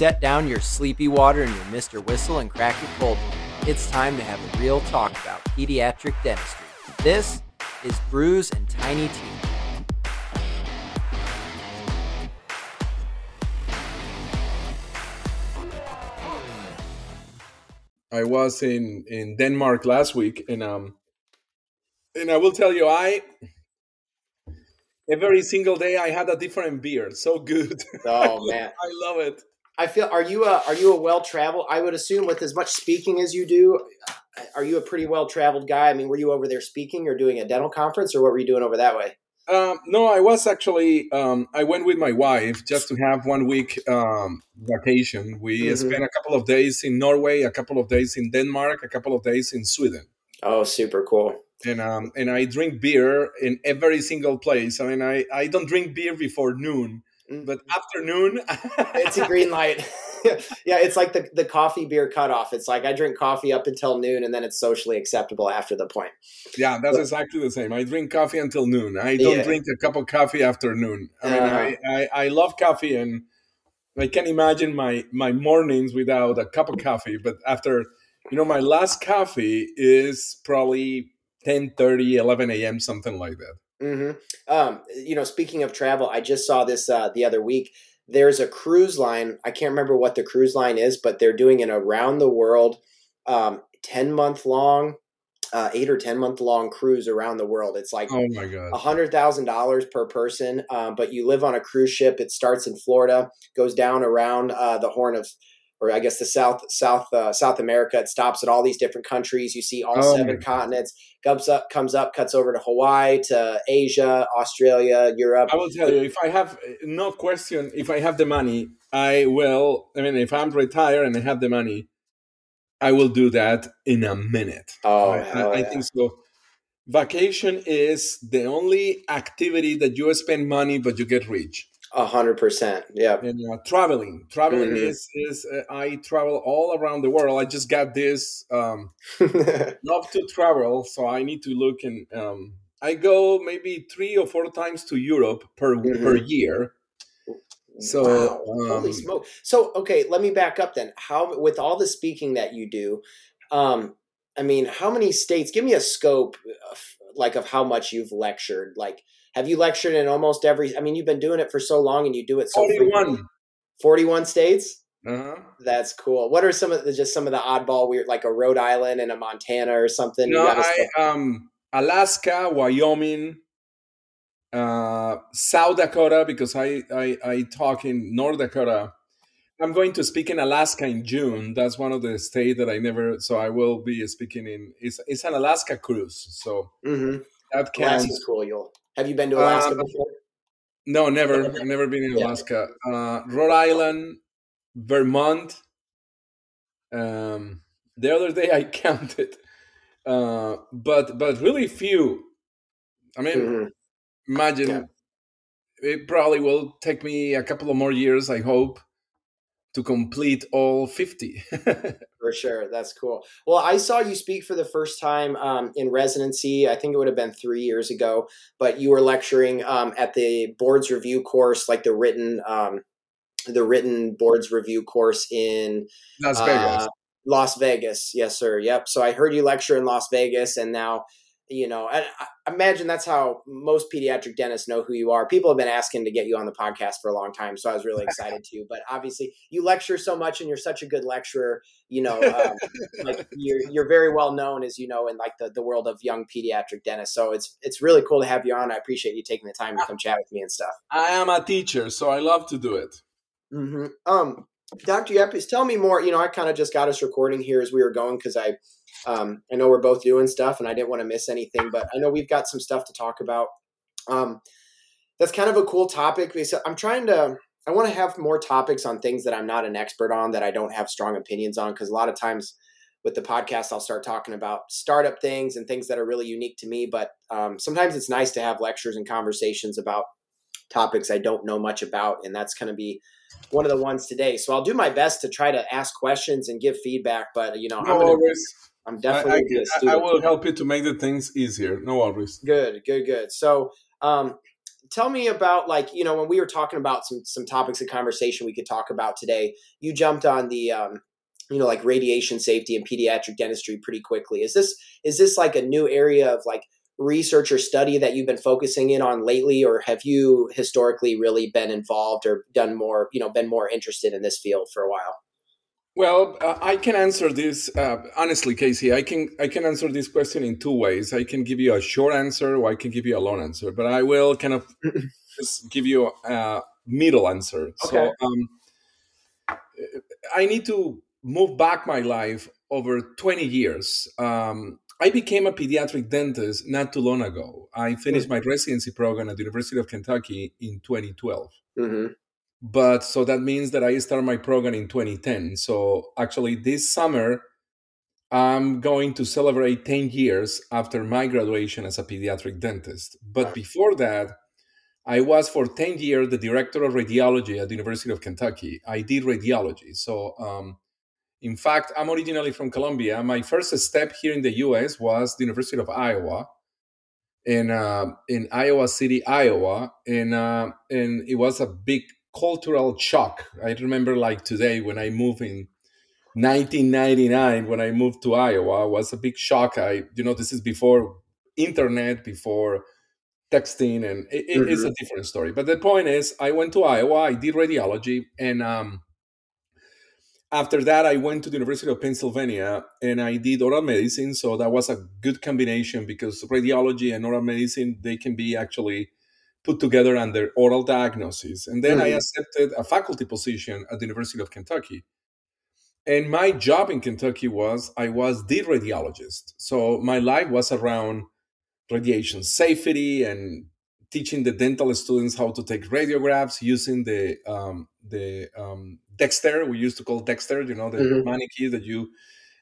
set down your sleepy water and your Mr. Whistle and crack it cold, it's time to have a real talk about pediatric dentistry. This is Bruise and Tiny Tea. I was in in Denmark last week, and um, and I will tell you, I every single day I had a different beer. So good. Oh man, I love it. I feel. Are you a Are you a well traveled? I would assume with as much speaking as you do, are you a pretty well traveled guy? I mean, were you over there speaking or doing a dental conference, or what were you doing over that way? Um, no, I was actually. Um, I went with my wife just to have one week um, vacation. We Mhm. spent a couple of days in Norway, a couple of days in Denmark, a couple of days in Sweden. Oh, super cool. and um and I drink beer in every single place. I mean, I I don't drink beer before noon. But afternoon, it's a green light. yeah, it's like the the coffee beer cutoff. It's like I drink coffee up until noon, and then it's socially acceptable after the point. yeah, that's exactly the same. I drink coffee until noon. I don't Yeah. drink a cup of coffee after noon. I mean, Uh-huh. I, I I love coffee, and I can imagine my my mornings without a cup of coffee. But after, you know, my last coffee is probably 10, 30 11 a.m. something like that. Hmm Um, you know, speaking of travel, I just saw this uh, the other week. There's a cruise line. I can't remember what the cruise line is, but they're doing an around the world, um, ten month long, uh, eight or ten month long cruise around the world. It's like Oh my god! a hundred thousand dollars per person, um, but you live on a cruise ship. It starts in Florida, goes down around uh, the Horn of, or I guess the South South uh, South America. It stops at all these different countries. You see all Oh seven continents. Comes up, comes up, cuts over to Hawaii, to Asia, Australia, Europe. I will tell you, if I have no question, if I have the money, I will. I mean, if I'm retired and I have the money, I will do that in a minute. Oh, I, I, I think so. Vacation is the only activity that you spend money but you get rich. A hundred percent. Yeah. And uh, traveling, traveling Mhm. is is uh, I travel all around the world. I just got this um, love to travel, so I need to look and um, I go maybe three or four times to Europe per per Mhm. year. So, wow, holy um, smoke! So, okay, let me back up then. How, with all the speaking that you do, um, I mean, how many states? Give me a scope, of, like of how much you've lectured. Like, have you lectured in almost every? I mean, you've been doing it for so long, and you do it so frequently. Forty-one. Forty-one states. Uh-huh. That's cool. What are some of the just some of the oddball weird, like a Rhode Island and a Montana or something? No, I um Alaska, Wyoming, uh, South Dakota because I, I I talk in North Dakota. I'm going to speak in Alaska in June. That's one of the states that I never. So I will be speaking in. It's it's an Alaska cruise. So Mhm. That counts. Alaska's cool. You'll have you been to Alaska Um, before? No, never. I've never been in Yeah. Alaska. Uh, Rhode Island, Vermont. Um, the other day I counted, uh, but but really few. I mean, Mhm. imagine Yeah. it probably will take me a couple of more years. I hope to complete all fifty. For sure. That's cool. Well, I saw you speak for the first time um, in residency. I think it would have been three years ago, but you were lecturing um, at the boards review course, like the written, um, the written boards review course in Las Vegas. uh, Las Vegas. Yes, sir. Yep. So I heard you lecture in Las Vegas, and now, you know, and I imagine that's how most pediatric dentists know who you are. People have been asking to get you on the podcast for a long time, so I was really excited to. But obviously, you lecture so much, and you're such a good lecturer. You know, um, like you're you're very well known as you know in like the, the world of young pediatric dentists. So it's it's really cool to have you on. I appreciate you taking the time to come chat with me and stuff. I am a teacher, so I love to do it. hmm Um, Dr. Yepes, tell me more. You know, I kind of just got us recording here as we were going because I, um, I know we're both doing stuff and I didn't want to miss anything, but I know we've got some stuff to talk about. Um, that's kind of a cool topic because I'm trying to, I want to have more topics on things that I'm not an expert on that I don't have strong opinions on because a lot of times with the podcast, I'll start talking about startup things and things that are really unique to me. But um, sometimes it's nice to have lectures and conversations about topics I don't know much about, and that's going to be one of the ones today. So I'll do my best to try to ask questions and give feedback. But you know, No I'm, gonna. I'm I, I, definitely gonna I, I will help you to make the things easier. No worries. Good, good, good. So, um, tell me about like you know when we were talking about some some topics of conversation we could talk about today. You jumped on the um, you know like radiation safety and pediatric dentistry pretty quickly. Is this is this like a new area of like research or study that you've been focusing in on lately, or have you historically really been involved or done more you know been more interested in this field for a while? Well, uh, I can answer this uh, honestly, Casey. I can I can answer this question in two ways. I can give you a short answer, or I can give you a long answer. But I will kind of just give you a middle answer. Okay. So um, I need to move back my life over 20 years. Um, I became a pediatric dentist not too long ago. I finished mm-hmm. my residency program at the University of Kentucky in 2012. Mm-hmm but so that means that I start my program in 2010. So actually, this summer, I'm going to celebrate 10 years after my graduation as a pediatric dentist. But before that, I was for 10 years the director of radiology at the University of Kentucky. I did radiology. So, um, in fact, I'm originally from Colombia. My first step here in the US was the University of Iowa in, uh, in Iowa City, Iowa. And, uh, and it was a big cultural shock. I remember like today when I moved in 1999 when I moved to Iowa was a big shock. I you know this is before internet, before texting, and it, mm-hmm. it's a mm-hmm. different story. But the point is, I went to Iowa. I did radiology, and um, after that, I went to the University of Pennsylvania and I did oral medicine. So that was a good combination because radiology and oral medicine they can be actually put together under oral diagnosis. And then mm-hmm. I accepted a faculty position at the University of Kentucky. And my job in Kentucky was I was the radiologist. So my life was around radiation safety and teaching the dental students how to take radiographs using the um, the um, Dexter. We used to call Dexter, you know, the mm-hmm. that you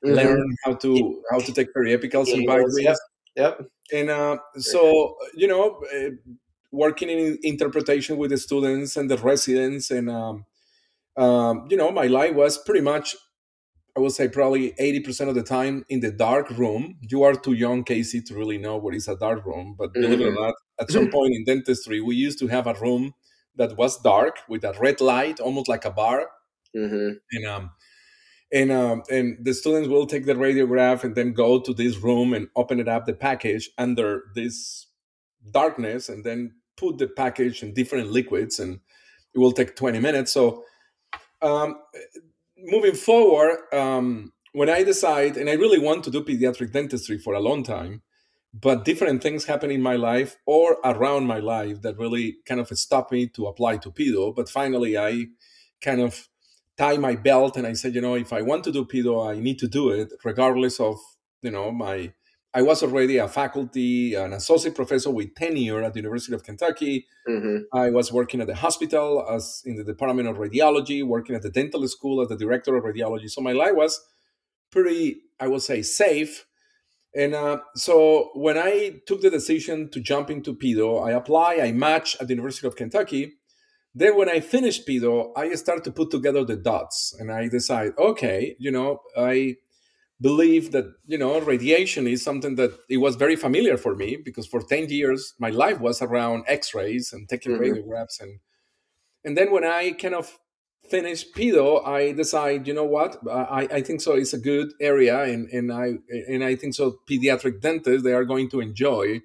mm-hmm. learn how to how to take periapicals yeah, and biopsies. Yep. yep. And uh, so you know, eh, working in interpretation with the students and the residents and um, um, you know my life was pretty much i would say probably 80% of the time in the dark room you are too young casey to really know what is a dark room but mm-hmm. believe it or mm-hmm. not at some point in dentistry we used to have a room that was dark with a red light almost like a bar mm-hmm. and um and um, and the students will take the radiograph and then go to this room and open it up the package under this darkness and then put the package in different liquids and it will take 20 minutes. So um, moving forward um, when i decide and i really want to do pediatric dentistry for a long time but different things happen in my life or around my life that really kind of stop me to apply to pedo but finally i kind of tie my belt and i said you know if i want to do pedo i need to do it regardless of you know my I was already a faculty, an associate professor with tenure at the University of Kentucky. Mm-hmm. I was working at the hospital as in the Department of Radiology, working at the dental school as the director of radiology. So my life was pretty, I would say, safe. And uh, so when I took the decision to jump into pedo, I apply, I match at the University of Kentucky. Then when I finished pedo, I start to put together the dots, and I decide, okay, you know, I believe that you know radiation is something that it was very familiar for me because for 10 years my life was around x-rays and taking mm-hmm. radiographs and and then when i kind of finished pedo i decide you know what? I, I think so. It's a good area and, and i and i think so pediatric dentists they are going to enjoy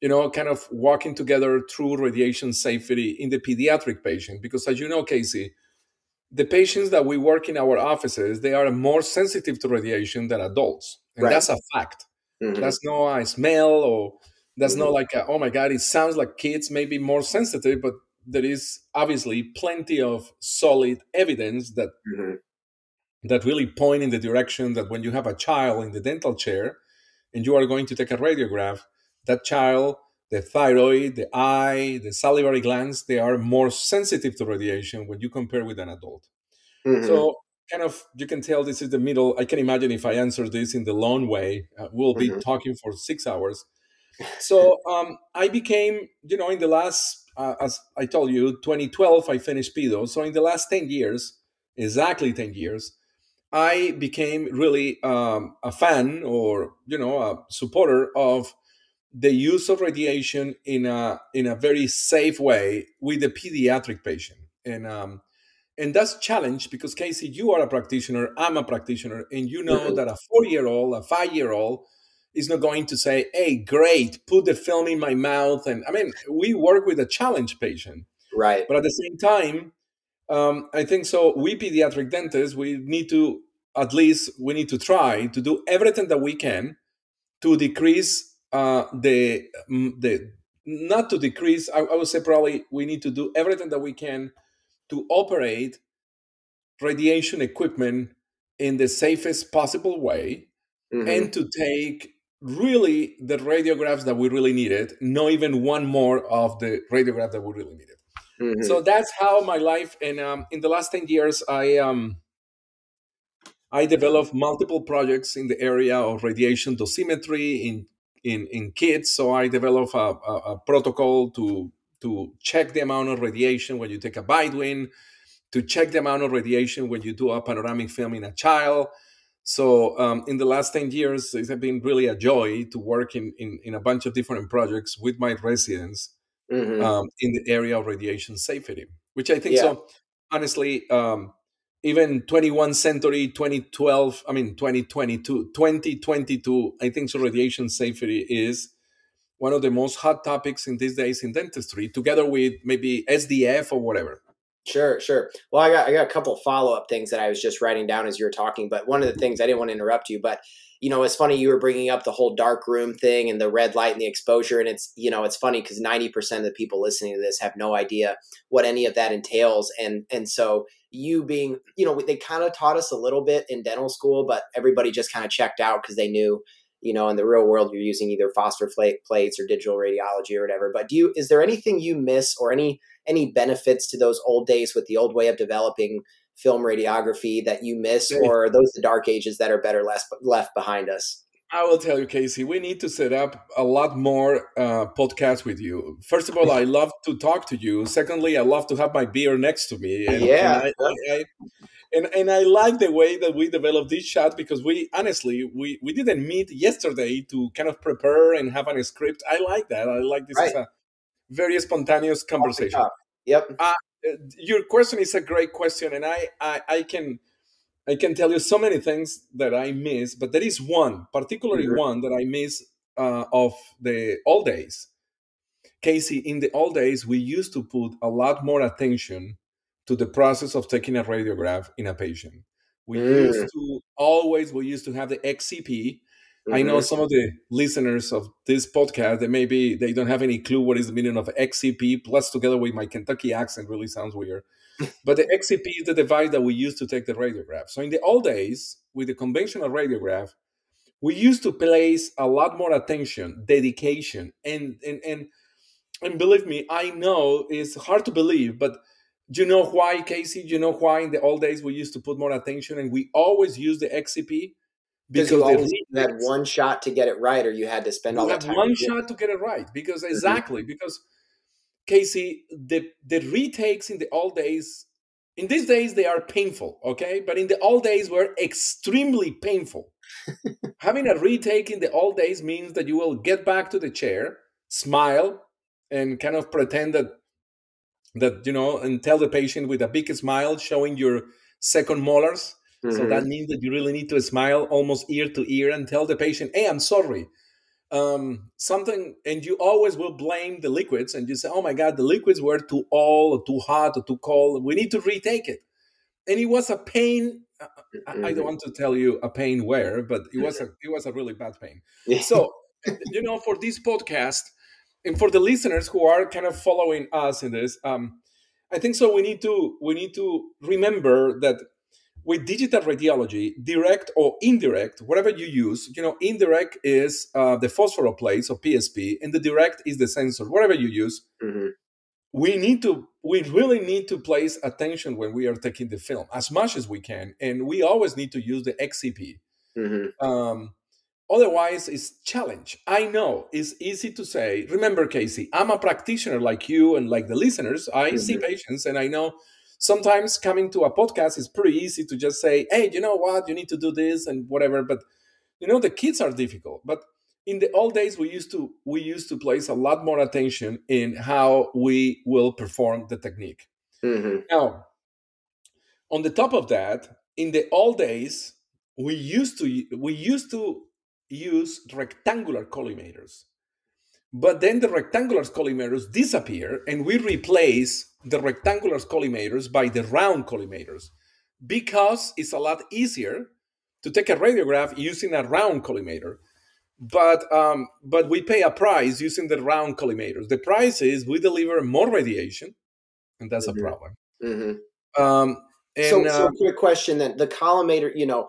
you know kind of walking together through radiation safety in the pediatric patient. Because as you know casey the patients that we work in our offices they are more sensitive to radiation than adults and right. that's a fact mm-hmm. that's no a smell or that's mm-hmm. not like a, oh my god it sounds like kids may be more sensitive but there is obviously plenty of solid evidence that mm-hmm. that really point in the direction that when you have a child in the dental chair and you are going to take a radiograph that child the thyroid, the eye, the salivary glands, they are more sensitive to radiation when you compare with an adult. Mm-hmm. So, kind of, you can tell this is the middle. I can imagine if I answer this in the long way, uh, we'll be mm-hmm. talking for six hours. So, um, I became, you know, in the last, uh, as I told you, 2012, I finished pedo. So, in the last 10 years, exactly 10 years, I became really um, a fan or, you know, a supporter of the use of radiation in a in a very safe way with a pediatric patient. And um, and that's challenge because casey you are a practitioner i'm a practitioner and you know mm-hmm. that a four year old a five year old is not going to say hey great put the film in my mouth and i mean we work with a challenge patient. Right. But at the same time um, i think so we pediatric dentists we need to at least we need to try to do everything that we can to decrease uh, the mm, the not to decrease. I, I would say probably we need to do everything that we can to operate radiation equipment in the safest possible way mm-hmm. and to take really the radiographs that we really needed, not even one more of the radiograph that we really needed. Mm-hmm. So that's how my life. And um, in the last ten years, I um, I developed multiple projects in the area of radiation dosimetry in in, in kids. So I developed a, a, a protocol to to check the amount of radiation when you take a bite wing, to check the amount of radiation when you do a panoramic film in a child. So um, in the last 10 years, it's been really a joy to work in, in, in a bunch of different projects with my residents mm-hmm. um, in the area of radiation safety, which I think yeah. so, honestly, um, even 21 century 2012 i mean 2022 2022 i think so radiation safety is one of the most hot topics in these days in dentistry together with maybe sdf or whatever sure sure well i got i got a couple follow-up things that i was just writing down as you were talking but one of the things i didn't want to interrupt you but you know, it's funny you were bringing up the whole dark room thing and the red light and the exposure. And it's, you know, it's funny because 90% of the people listening to this have no idea what any of that entails. And, and so you being, you know, they kind of taught us a little bit in dental school, but everybody just kind of checked out because they knew, you know, in the real world, you're using either phosphor plates or digital radiology or whatever. But do you, is there anything you miss or any, any benefits to those old days with the old way of developing film radiography that you miss, or are those the dark ages that are better left left behind us? I will tell you, Casey, we need to set up a lot more uh, podcasts with you. First of all, I love to talk to you. Secondly, I love to have my beer next to me. And, yeah. And I, I, and, and I like the way that we developed this chat because we honestly we, we didn't meet yesterday to kind of prepare and have a script. I like that. I like this right. is a very spontaneous conversation. Yep. Uh, uh, your question is a great question, and I, I, I can I can tell you so many things that I miss, but there is one, particularly mm-hmm. one that I miss uh, of the old days. Casey, in the old days, we used to put a lot more attention to the process of taking a radiograph in a patient. We mm. used to always we used to have the XCP, Mm-hmm. I know mm-hmm. some of the listeners of this podcast that maybe they don't have any clue what is the meaning of XCP. Plus, together with my Kentucky accent, really sounds weird. But the XCP is the device that we use to take the radiograph. So in the old days, with the conventional radiograph, we used to place a lot more attention, dedication, and and and and believe me, I know it's hard to believe, but do you know why, Casey? Do you know why in the old days we used to put more attention and we always use the XCP? because you always had one shot to get it right, or you had to spend all that time. One shot to get it right, because mm-hmm. exactly mm-hmm. because Casey, the the retakes in the old days, in these days they are painful, okay, but in the old days were extremely painful. Having a retake in the old days means that you will get back to the chair, smile, and kind of pretend that that you know, and tell the patient with a big smile, showing your second molars Mm-hmm. So that means that you really need to smile almost ear to ear and tell the patient, "Hey, I'm sorry." Um, something, and you always will blame the liquids, and you say, "Oh my God, the liquids were too old, or too hot, or too cold. We need to retake it." And it was a pain. Mm-hmm. I don't want to tell you a pain where, but it was a it was a really bad pain. So, you know, for this podcast, and for the listeners who are kind of following us in this, um, I think so. We need to we need to remember that with digital radiology, direct or indirect, whatever you use, you know, indirect is uh, the phosphoroplates or PSP, and the direct is the sensor, whatever you use. Mm-hmm. We need to, we really need to place attention when we are taking the film as much as we can, and we always need to use the XCP. Mm-hmm. Um, otherwise, it's challenge. I know it's easy to say. Remember, Casey, I'm a practitioner like you and like the listeners. I mm-hmm. see patients, and I know sometimes coming to a podcast is pretty easy to just say, hey, you know what, you need to do this and whatever. But you know, the kids are difficult. But in the old days we used to we used to place a lot more attention in how we will perform the technique hmm now on the top of that in the old days we used to we used to use rectangular collimators but then the rectangular collimators disappear and we replace the rectangular collimators by the round collimators because it's a lot easier to take a radiograph using a round collimator. But um, but we pay a price using the round collimators. The price is we deliver more radiation and that's Mhm. a problem. Hmm um, and so, so uh, quick question then. The collimator you know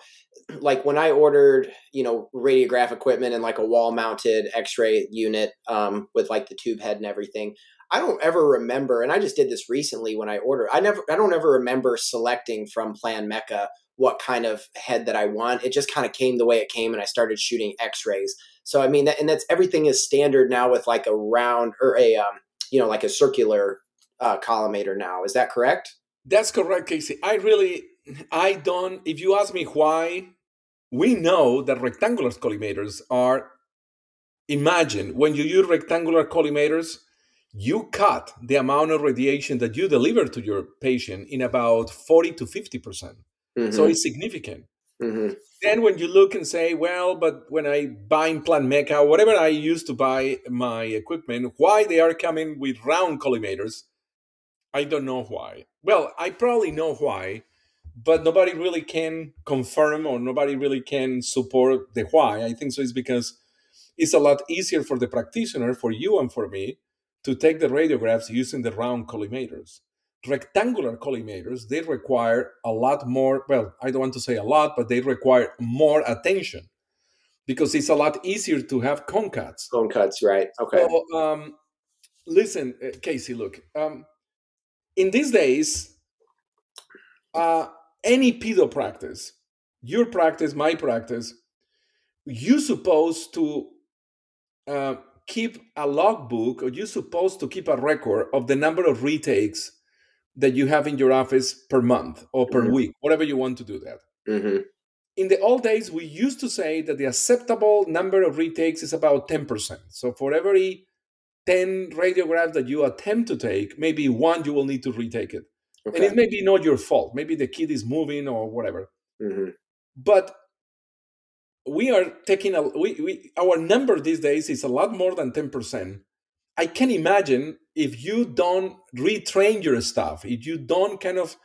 like when i ordered you know radiograph equipment and like a wall mounted x-ray unit um, with like the tube head and everything i don't ever remember and i just did this recently when i ordered i never i don't ever remember selecting from Planmeca what kind of head that i want it just kind of came the way it came and i started shooting x-rays so i mean that, and that's everything is standard now with like a round or a um, you know like a circular uh, collimator now is that correct That's correct, Casey. I really, I don't. If you ask me why, we know that rectangular collimators are. Imagine when you use rectangular collimators, you cut the amount of radiation that you deliver to your patient in about 40 to 50 percent. So it's significant. hmm Then when you look and say, well, but when I buy a Planmeca, whatever I used to buy my equipment, why they are coming with round collimators, I don't know why. Well, I probably know why, but nobody really can confirm or nobody really can support the why. I think so it's because it's a lot easier for the practitioner, for you and for me, to take the radiographs using the round collimators. Rectangular collimators, they require a lot more, well, I don't want to say a lot, but they require more attention because it's a lot easier to have concuts. Cone cuts, right? Okay. So, um, listen, uh, Casey, look, um, in these days, uh, any pedo practice, your practice, my practice, you supposed to uh, keep a logbook or you're supposed to keep a record of the number of retakes that you have in your office per month or per Mhm. week, whatever you want to do that. hmm In the old days, we used to say that the acceptable number of retakes is about 10%. So for every 10 radiographs that you attempt to take, maybe one you will need to retake it. And it may be not your fault. Maybe the kid is moving or whatever. hmm But we are taking a we, we our number these days is a lot more than 10%. I can imagine if you don't retrain your staff, if you don't kind of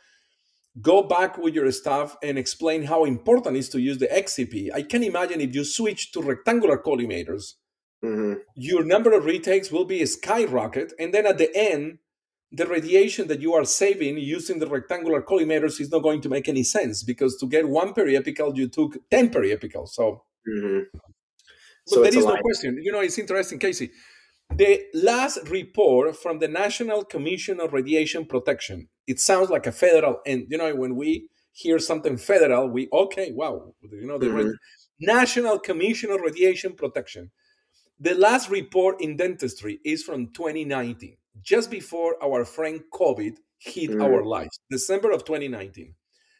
go back with your staff and explain how important it is to use the XCP. I can imagine if you switch to rectangular collimators, hmm your number of retakes will be a skyrocket and then at the end the radiation that you are saving using the rectangular collimators is not going to make any sense because to get one periapical you took 10 periapicals so. Hmm but So there is no question. You know it's interesting casey. The last report from the national commission on radiation protection it sounds like a federal and you know when we hear something federal we okay wow you know the Mhm. national commission on radiation protection. The last report in dentistry is from 2019, just before our friend COVID hit Mm. our lives, December of 2019.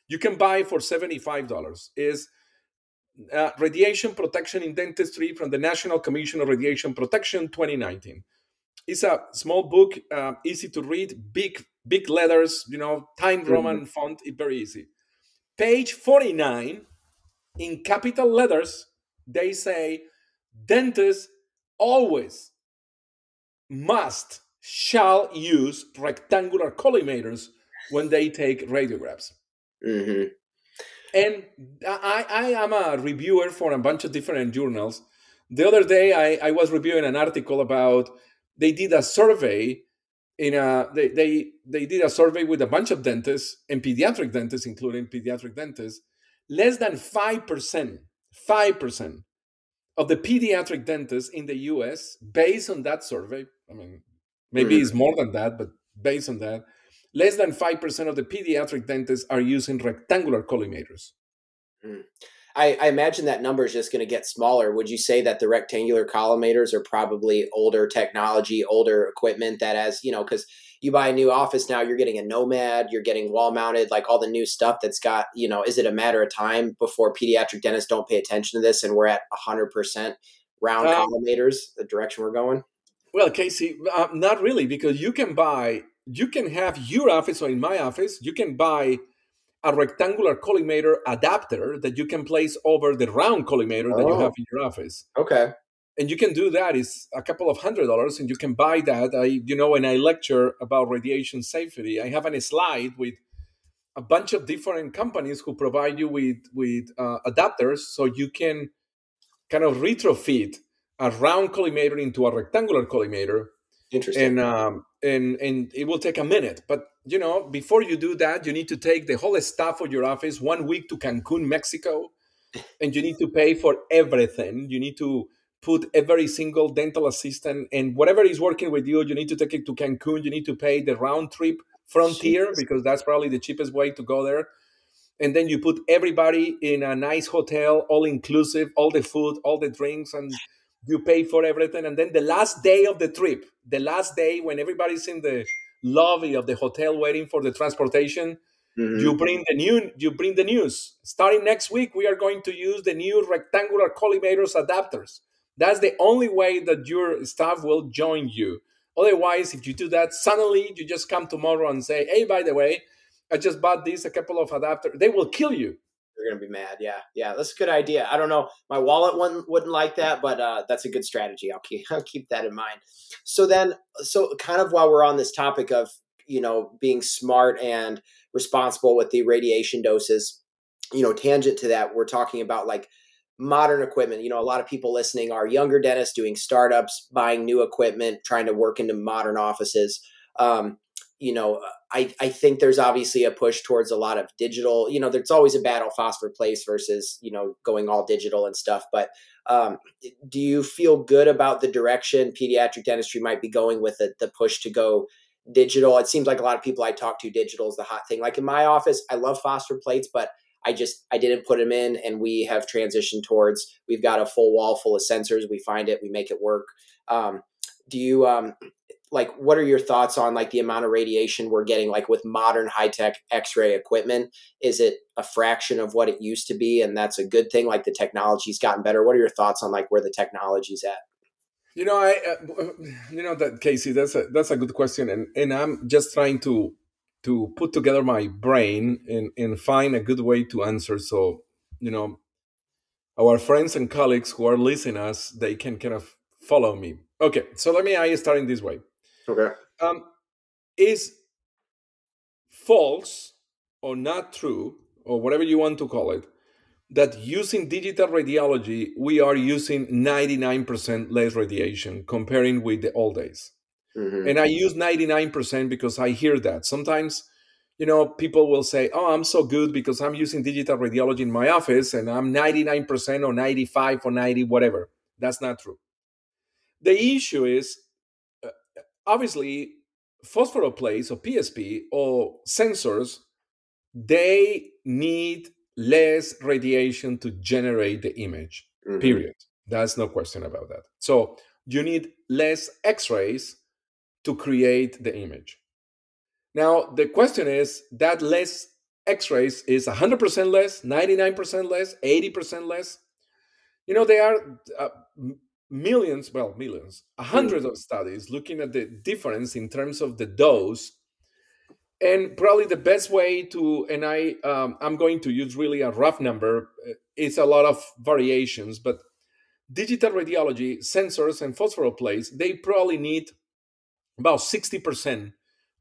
You can buy for $75. Is uh, Radiation Protection in Dentistry from the National Commission of Radiation Protection 2019. It's a small book, uh, easy to read, big big letters, you know, Time Mhm. Roman font, it's very easy. Page 49, in capital letters, they say dentists always must shall use rectangular collimators when they take radiographs hmm and I, I am a reviewer for a bunch of different journals. The other day I, I was reviewing an article about they did a survey in a they, they they did a survey with a bunch of dentists and pediatric dentists including pediatric dentists. Less than 5% 5% of the pediatric dentists in the US, based on that survey, I mean, maybe Mhm. it's more than that, but based on that, less than 5% of the pediatric dentists are using rectangular collimators. I, I imagine that number is just going to get smaller. Would you say that the rectangular collimators are probably older technology, older equipment that has, you know, because you buy a new office now, you're getting a Nomad, you're getting wall mounted, like all the new stuff that's got, you know, is it a matter of time before pediatric dentists don't pay attention to this and we're at 100%? round uh, collimators, the direction we're going? Well, Casey, uh, not really, because you can buy, you can have your office, or in my office, you can buy a rectangular collimator adapter that you can place over the round collimator oh. that you have in your office. Okay. And you can do that. It's a couple of hundred dollars, and you can buy that. I, you know, when I lecture about radiation safety, I have a slide with a bunch of different companies who provide you with with uh, adapters, so you can kind of retrofit a round collimator into a rectangular collimator. Interesting. And um, and and it will take a minute, but you know, before you do that, you need to take the whole staff of your office one week to Cancun, Mexico, and you need to pay for everything. You need to put every single dental assistant and whatever is working with you. You need to take it to Cancun. You need to pay the round trip Frontier Jesus. because that's probably the cheapest way to go there. And then you put everybody in a nice hotel, all inclusive, all the food, all the drinks, and you pay for everything. And then the last day of the trip, the last day when everybody's in the lobby of the hotel waiting for the transportation, mm-hmm. you bring the new you bring the news. Starting next week, we are going to use the new rectangular collimators adapters. That's the only way that your staff will join you. Otherwise, if you do that, suddenly you just come tomorrow and say, hey, by the way, I just bought this, a couple of adapters. They will kill you. They're gonna be mad. Yeah, yeah, that's a good idea. I don't know, my wallet wouldn't wouldn't like that, but uh, that's a good strategy. I'll keep I'll keep that in mind. So then, so kind of while we're on this topic of you know being smart and responsible with the radiation doses, you know, tangent to that, we're talking about like modern equipment. You know, a lot of people listening are younger dentists doing startups, buying new equipment, trying to work into modern offices. Um, you know, I, I think there's obviously a push towards a lot of digital. You know, there's always a battle phosphor place versus, you know, going all digital and stuff. But um, do you feel good about the direction pediatric dentistry might be going with it, the push to go digital? It seems like a lot of people I talk to, digital is the hot thing. Like in my office, I love phosphor plates, but I just I didn't put them in, and we have transitioned towards we've got a full wall full of sensors. We find it, we make it work. Um, do you um, like what are your thoughts on like the amount of radiation we're getting like with modern high tech X-ray equipment? Is it a fraction of what it used to be, and that's a good thing? Like the technology's gotten better. What are your thoughts on like where the technology's at? You know, I, uh, you know that Casey, that's a that's a good question, and and I'm just trying to to put together my brain and, and find a good way to answer so you know our friends and colleagues who are listening us they can kind of follow me okay so let me i start in this way okay um, is false or not true or whatever you want to call it that using digital radiology we are using 99% less radiation comparing with the old days Mm-hmm. And I use 99% because I hear that. Sometimes, you know, people will say, oh, I'm so good because I'm using digital radiology in my office and I'm 99% or 95 or 90, whatever. That's not true. The issue is obviously phosphoroplates or PSP or sensors, they need less radiation to generate the image, mm-hmm. period. That's no question about that. So you need less x rays to create the image. Now, the question is that less x rays is 100% less, 99% less, 80% less. You know, there are uh, millions, well, millions, hundreds of studies looking at the difference in terms of the dose. And probably the best way to, and I, um, I'm going to use really a rough number. Uh, it's a lot of variations, but digital radiology sensors and phosphoroplates, they probably need about 60%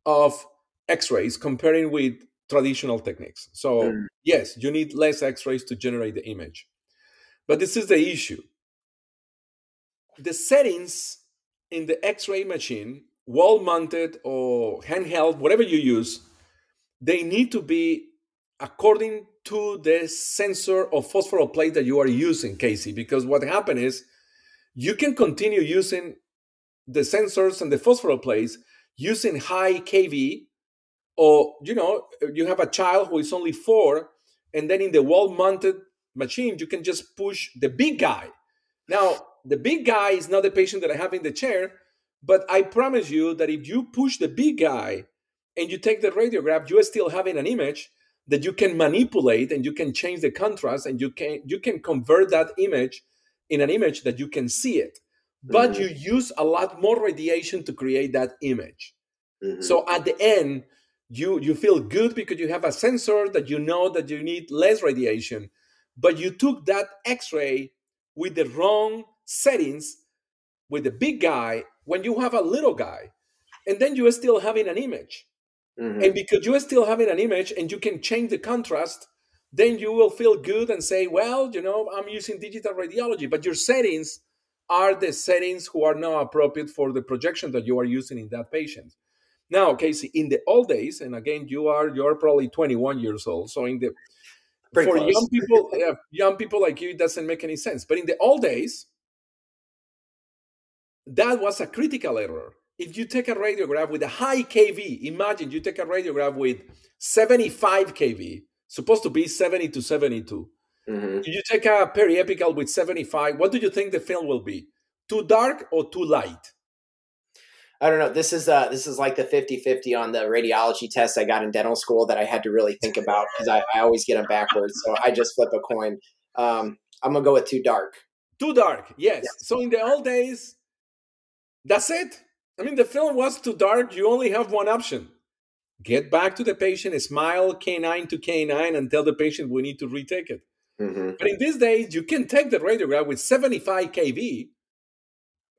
of x-rays comparing with traditional techniques so mm. yes you need less x-rays to generate the image but this is the issue the settings in the x-ray machine wall mounted or handheld whatever you use they need to be according to the sensor or phosphor plate that you are using casey because what happened is you can continue using the sensors and the phosphor plates using high kV, or you know, you have a child who is only four, and then in the wall-mounted machine, you can just push the big guy. Now, the big guy is not the patient that I have in the chair, but I promise you that if you push the big guy and you take the radiograph, you are still having an image that you can manipulate and you can change the contrast and you can you can convert that image in an image that you can see it, but Mhm. you use a lot more radiation to create that image. Mhm. So at the end, you you feel good because you have a sensor that you know that you need less radiation, but you took that X-ray with the wrong settings with the big guy when you have a little guy, and then you are still having an image. Mhm. And because you are still having an image and you can change the contrast, then you will feel good and say, well, you know, I'm using digital radiology, but your settings are the settings who are not appropriate for the projection that you are using in that patient. Now, Casey, in the old days, and again, you are you're probably 21 years old, so in the Pretty for close. young people, yeah, young people like you, it doesn't make any sense. But in the old days, that was a critical error. If you take a radiograph with a high kV, imagine you take a radiograph with 75 kV, supposed to be 70 to 72. Mhm. If you take a periapical with 75, what do you think the film will be? Too dark or too light? I don't know. This is uh this is like the 50-50 on the radiology test I got in dental school that I had to really think about because I, I always get them backwards. So I just flip a coin. Um, I'm gonna go with too dark. Too dark, yes. So in the old days, that's it. I mean, the film was too dark. You only have one option get back to the patient, smile canine to canine, and tell the patient we need to retake it. hmm But in these days, you can take the radiograph with 75 kV,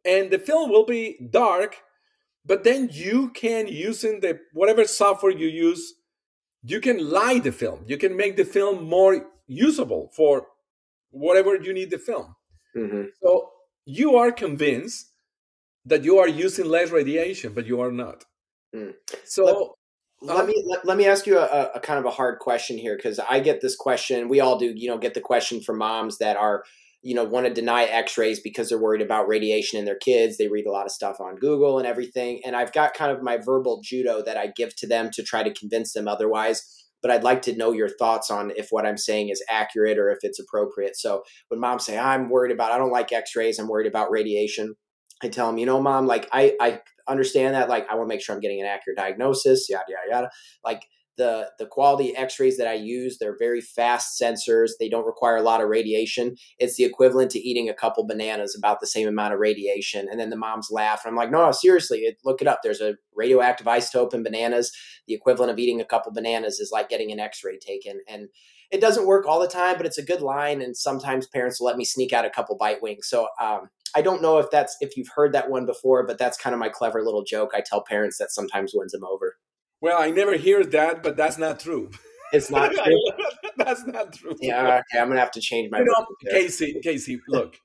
and the film will be dark. But then you can using the whatever software you use, you can light the film. You can make the film more usable for whatever you need the film. hmm So you are convinced that you are using less radiation, but you are not. Mm. So Let me let, let me ask you a, a kind of a hard question here because I get this question. We all do, you know, get the question from moms that are, you know, want to deny X-rays because they're worried about radiation in their kids. They read a lot of stuff on Google and everything, and I've got kind of my verbal judo that I give to them to try to convince them otherwise. But I'd like to know your thoughts on if what I'm saying is accurate or if it's appropriate. So when moms say I'm worried about, I don't like X-rays, I'm worried about radiation. I tell them, you know, mom, like I, I understand that. Like I want to make sure I'm getting an accurate diagnosis, yada yada yada. Like the the quality X-rays that I use, they're very fast sensors. They don't require a lot of radiation. It's the equivalent to eating a couple bananas, about the same amount of radiation. And then the moms laugh, and I'm like, no, seriously, it, look it up. There's a radioactive isotope in bananas. The equivalent of eating a couple bananas is like getting an X-ray taken, and it doesn't work all the time, but it's a good line. And sometimes parents will let me sneak out a couple bite wings. So um, I don't know if that's if you've heard that one before, but that's kind of my clever little joke. I tell parents that sometimes wins them over. well, I never hear that, but that's not true. It's not true. that's not true. yeah, okay, I'm gonna have to change my. you know. Casey, Casey, look,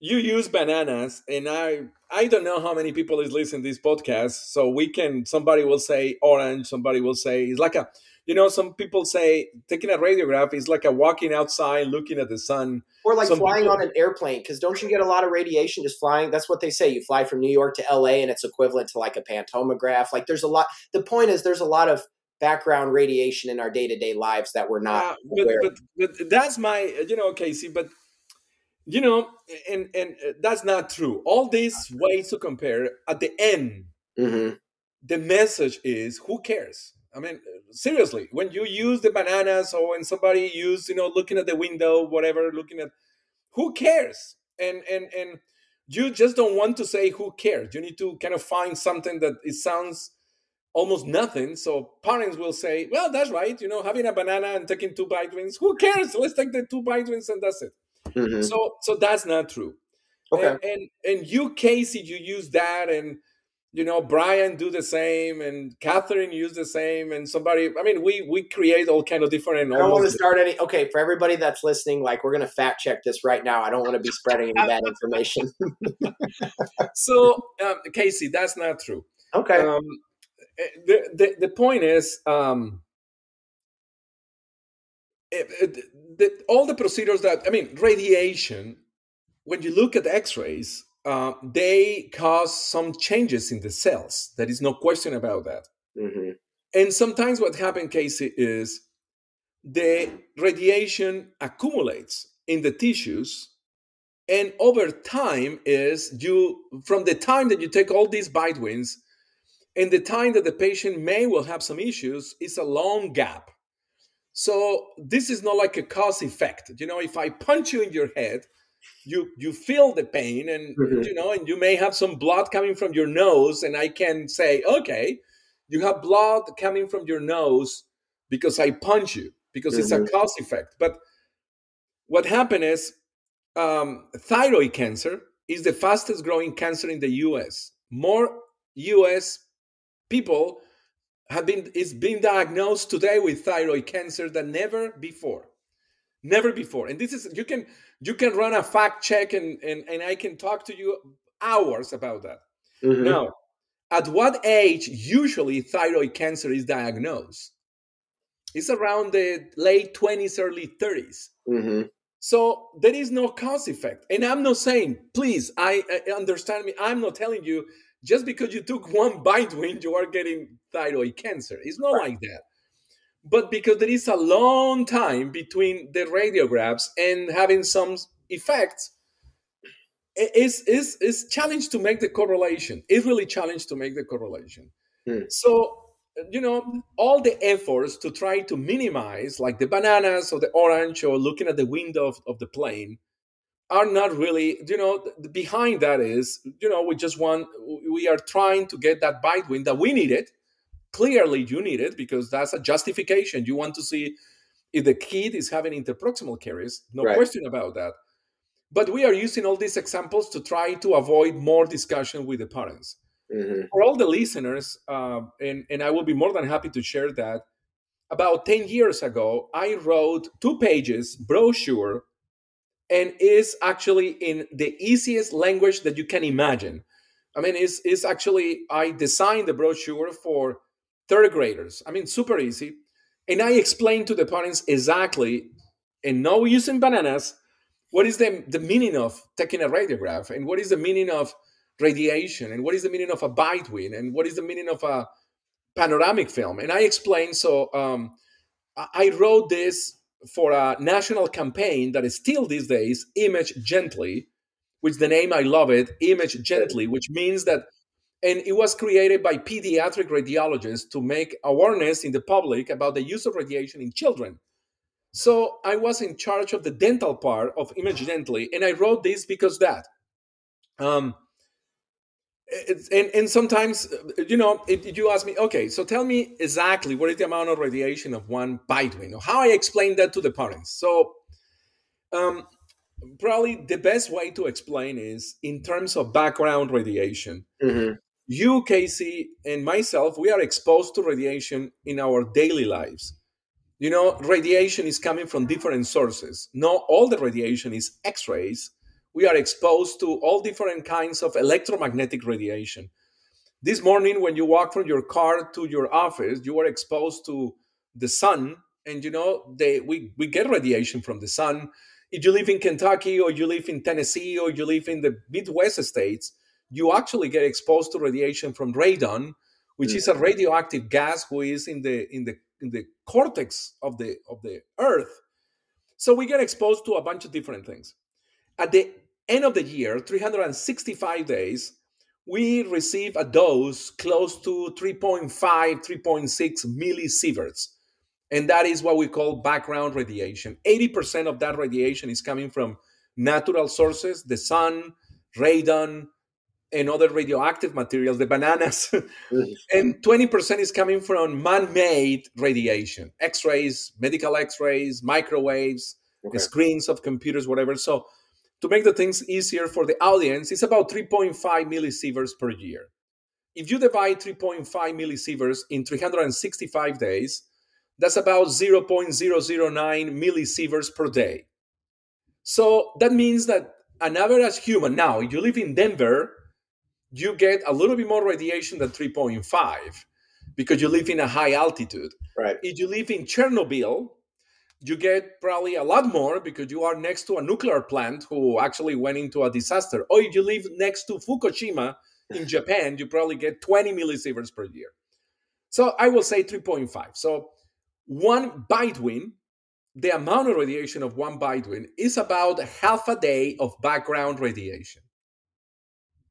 you use bananas, and I, I don't know how many people is listening to this podcast. So we can, somebody will say orange, somebody will say it's like a, you know, some people say taking a radiograph is like a walking outside, looking at the sun. Or like some flying people- on an airplane, because don't you get a lot of radiation just flying? That's what they say. You fly from New York to LA, and it's equivalent to like a pantomograph. Like there's a lot. The point is, there's a lot of background radiation in our day to day lives that we're not but, aware. but but that's my you know Casey but you know and and uh, that's not true all these ways to compare at the end hmm the message is who cares I mean seriously when you use the bananas or when somebody use you know looking at the window whatever looking at who cares? And and and you just don't want to say who cares. You need to kind of find something that it sounds almost nothing. So parents will say well that's right you know having a banana and taking two bite wings who cares? Let's take the two bite wings and that's it. Hmm so so that's not true. Okay. and, and and you casey you use that and you know brian do the same and catherine use the same and somebody i mean we we create all kind of different I don't want to start any. Okay, for everybody that's listening, like we're gonna fact check this right now. I don't want to be spreading any bad information. so um, casey that's not true okay. um, eh, the, the the point is um, it, it, the, all the procedures that I mean radiation. When you look at X-rays, uh, they cause some changes in the cells. There is no question about that. hmm And sometimes what happens, Casey, is the radiation accumulates in the tissues and over time is you from the time that you take all these bite wins and the time that the patient may will have some issues is a long gap so this is not like a cause effect you know if i punch you in your head you you feel the pain and Mhm. you know and you may have some blood coming from your nose and i can say okay you have blood coming from your nose because i punch you because it's a Mhm. cause effect but what happened is um, thyroid cancer is the fastest growing cancer in the us more us people have been is being diagnosed today with thyroid cancer than never before never before. And this is you can you can run a fact check and and, and i can talk to you hours about that. Mhm. now at what age usually thyroid cancer is diagnosed? It's around the late 20s early 30s Mhm. so there is no cause effect. And i'm not saying please i, I understand me i'm not telling you just because you took one bite wing you are getting thyroid cancer. It's not like that but because there is a long time between the radiographs and having some effects it's, it's, it's challenged to make the correlation it's really challenged to make the correlation Hmm. so you know all the efforts to try to minimize like the bananas or the orange or looking at the window of, of the plane are not really you know behind that is you know we just want we are trying to get that bite wing that we need it clearly you need it because that's a justification you want to see if the kid is having interproximal caries no Right. question about that but we are using all these examples to try to avoid more discussion with the parents Mhm. for all the listeners, um, and, and I will be more than happy to share that. About 10 years ago, I wrote two pages brochure and is actually in the easiest language that you can imagine. I mean, it's, it's actually, I designed the brochure for third graders. I mean, super easy. And I explained to the parents exactly, and no using bananas, what is the, the meaning of taking a radiograph and what is the meaning of radiation and what is the meaning of a bite wing and what is the meaning of a panoramic film and i explained so um, i wrote this for a national campaign that is still these days image gently which the name i love it image gently which means that and it was created by pediatric radiologists to make awareness in the public about the use of radiation in children so i was in charge of the dental part of image gently and i wrote this because that um, and, and sometimes you know if you ask me okay so tell me exactly what is the amount of radiation of one bite window? how i explain that to the parents so um, probably the best way to explain is in terms of background radiation Mhm. You casey and myself we are exposed to radiation in our daily lives. You know radiation is coming from different sources. Not all the radiation is x-rays. We are exposed to all different kinds of electromagnetic radiation. This morning when you walk from your car to your office you are exposed to the sun. And you know they we, we get radiation from the sun. If you live in kentucky or you live in tennessee or you live in the midwest states you actually get exposed to radiation from radon which Mm. is a radioactive gas who is in the in the in the cortex of the of the earth. So we get exposed to a bunch of different things. At the end of the year 365 days we receive a dose close to 3.5 3.6 millisieverts. And that is what we call background radiation. 80% of that radiation is coming from natural sources the sun radon and other radioactive materials the bananas. And 20% is coming from man-made radiation x-rays medical x-rays microwaves Okay. screens of computers whatever. So to make the things easier for the audience it's about 3.5 millisieverts per year. If you divide 3.5 millisieverts in 365 days that's about 0.009 millisieverts per day. So that means that an average human now you live in denver you get a little bit more radiation than 3.5 because you live in a high altitude Right. if you live in Chernobyl, you get probably a lot more because you are next to a nuclear plant who actually went into a disaster. Or if you live next to Fukushima in Japan, you probably get 20 millisieverts per year. So I will say 3.5. So one bite wing, the amount of radiation of one bite wing is about half a day of background radiation.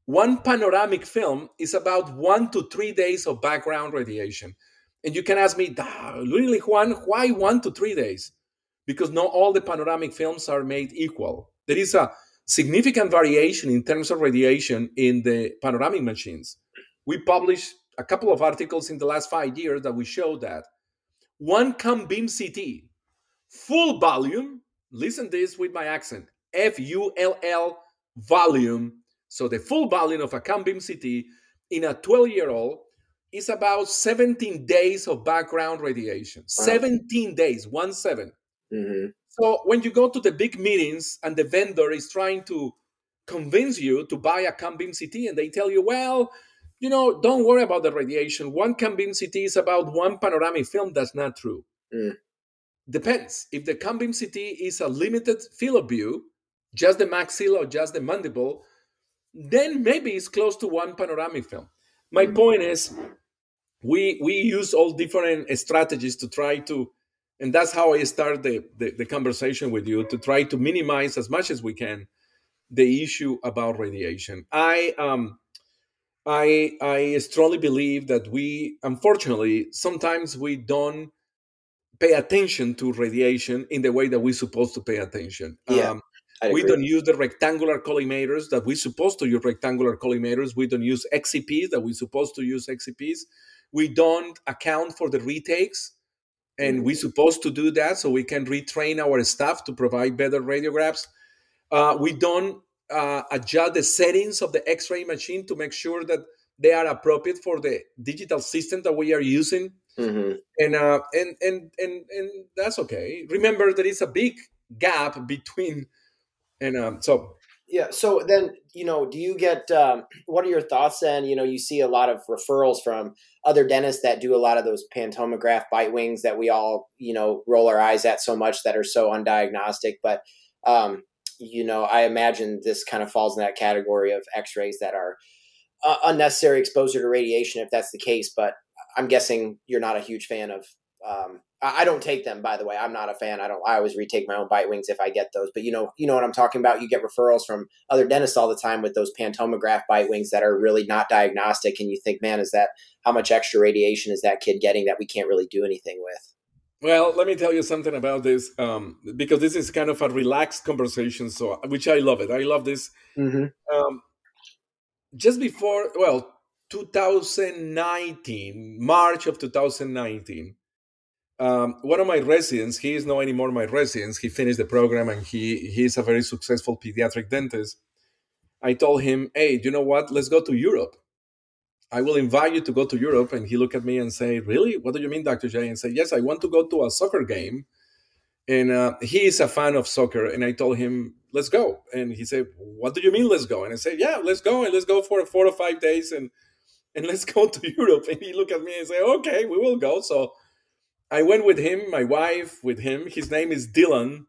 One panoramic film is about one to three days of background radiation. And you can ask me, "Ah, really, Juan, why one to three days? Because not all the panoramic films are made equal. There is a significant variation in terms of radiation in the panoramic machines. We published a couple of articles in the last five years that we show that one cone beam CT, full volume, listen this with my accent, F U L L volume. So the full volume of a cone beam CT in a 12 year old is about 17 days of background radiation. Wow. 17 days, one 7 mm-hmm. So when you go to the big meetings and the vendor is trying to convince you to buy a cone beam CT and they tell you, well, you know, don't worry about the radiation. One cone beam CT is about one panoramic film. That's not true. Mm. Depends. If the cone beam CT is a limited field of view, just the maxilla or just the mandible, then maybe it's close to one panoramic film. My mm. point is, we we use all different strategies to try to, and that's how I start the, the, the conversation with you to try to minimize as much as we can the issue about radiation. I um I I strongly believe that we unfortunately sometimes we don't pay attention to radiation in the way that we're supposed to pay attention. Yeah, um, we don't use the rectangular collimators that we're supposed to use rectangular collimators. We don't use XCPs that we're supposed to use XCPs. We don't account for the retakes, and mm-hmm. we're supposed to do that so we can retrain our staff to provide better radiographs. Uh, we don't uh, adjust the settings of the X-ray machine to make sure that they are appropriate for the digital system that we are using. Mm-hmm. And, uh, and and and and that's okay. Remember, there is a big gap between, and um, so yeah. So then, you know, do you get um, what are your thoughts then? You know, you see a lot of referrals from other dentists that do a lot of those pantomograph bite wings that we all, you know, roll our eyes at so much that are so undiagnostic. But um, you know, I imagine this kind of falls in that category of X-rays that are uh, unnecessary exposure to radiation, if that's the case. But I'm guessing you're not a huge fan of. Um, I don't take them, by the way. I'm not a fan. I don't. I always retake my own bite wings if I get those. But you know, you know what I'm talking about. You get referrals from other dentists all the time with those pantograph bite wings that are really not diagnostic, and you think, man, is that how much extra radiation is that kid getting that we can't really do anything with? Well, let me tell you something about this um, because this is kind of a relaxed conversation, so which I love it. I love this. Mm-hmm. Um, just before, well, 2019, March of 2019, um, one of my residents, he is not anymore my resident. He finished the program and he he's a very successful pediatric dentist. I told him, "Hey, you know what? Let's go to Europe." I will invite you to go to Europe. And he looked at me and say, really? What do you mean, Dr. J? And say, yes, I want to go to a soccer game. And uh, he is a fan of soccer. And I told him, let's go. And he said, what do you mean, let's go? And I said, yeah, let's go. And let's go for four or five days and, and let's go to Europe. And he looked at me and said, okay, we will go. So I went with him, my wife with him. His name is Dylan.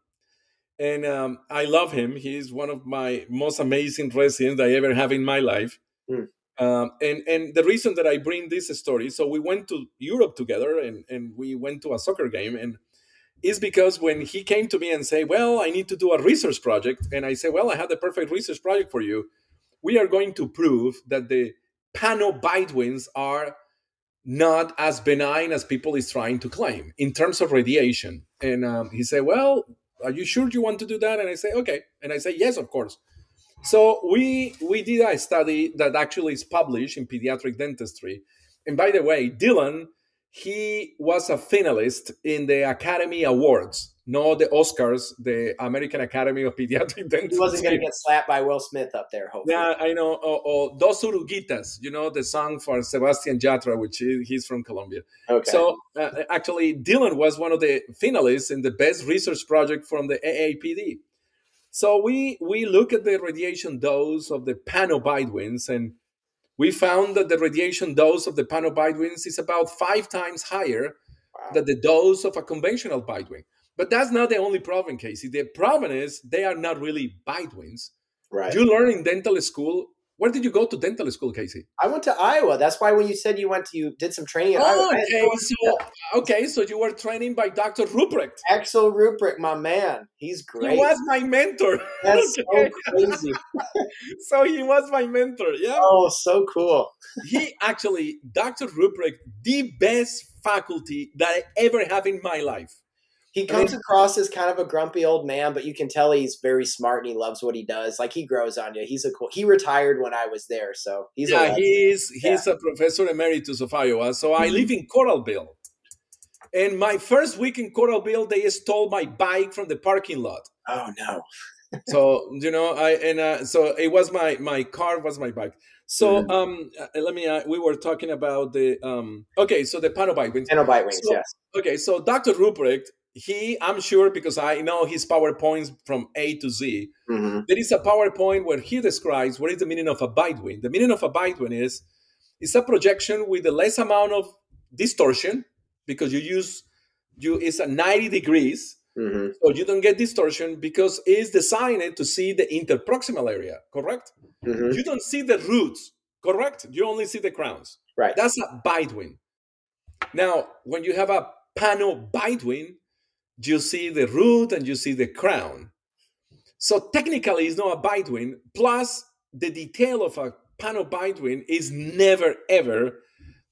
And um, I love him. He's one of my most amazing residents I ever have in my life. Mm. Um, and and the reason that I bring this story, so we went to Europe together, and and we went to a soccer game, and is because when he came to me and say, "Well, I need to do a research project," and I say, "Well, I have the perfect research project for you. We are going to prove that the pano bite wings are not as benign as people is trying to claim in terms of radiation." And um, he said, "Well, are you sure you want to do that?" And I say, "Okay," and I say, "Yes, of course." So we we did a study that actually is published in pediatric dentistry. And by the way, Dylan, he was a finalist in the Academy Awards, not the Oscars, the American Academy of Pediatric Dentistry. He wasn't going to get slapped by Will Smith up there, hopefully. Yeah, I know. Or, or Dos Oruguitas, you know, the song for Sebastian Yatra, which is, he's from Colombia. Okay. So uh, actually, Dylan was one of the finalists in the best research project from the AAPD. So we we look at the radiation dose of the panobite wings, and we found that the radiation dose of the panobite wings is about five times higher wow. than the dose of a conventional bite wing. But that's not the only problem, Casey. The problem is they are not really bite wings. Right. You learn in dental school where did you go to dental school, Casey? I went to Iowa. That's why when you said you went to, you did some training. oh, Iowa, okay. So, okay, so you were training by Dr. Ruprecht. Axel Ruprecht, my man. He's great. He was my mentor. That's okay. so crazy. so he was my mentor. Yeah. Oh, so cool. he actually, Dr. Ruprecht, the best faculty that I ever have in my life. He comes I mean, across as kind of a grumpy old man, but you can tell he's very smart and he loves what he does. Like he grows on you. He's a cool. He retired when I was there, so he's yeah. He's he's yeah. a professor emeritus of Iowa. So I mm-hmm. live in Coralville, and my first week in Coralville, they stole my bike from the parking lot. Oh no! so you know, I and uh, so it was my my car was my bike. So mm-hmm. um, uh, let me. Uh, we were talking about the um. Okay, so the panel bite wings. Panel bite wings. So, yes. Okay, so Dr. Ruprecht he i'm sure because i know his powerpoints from a to z. Mm-hmm. there is a powerpoint where he describes what is the meaning of a bite wing the meaning of a bite wing is it's a projection with the less amount of distortion because you use you it's a 90 degrees. Mm-hmm. so you don't get distortion because it's designed to see the interproximal area correct? Mm-hmm. you don't see the roots correct? You only see the crowns. Right. That's a bite wing now when you have a panel bite wing you see the root and you see the crown. So technically, it's not a bite wing. Plus, the detail of a panel bite wing is never ever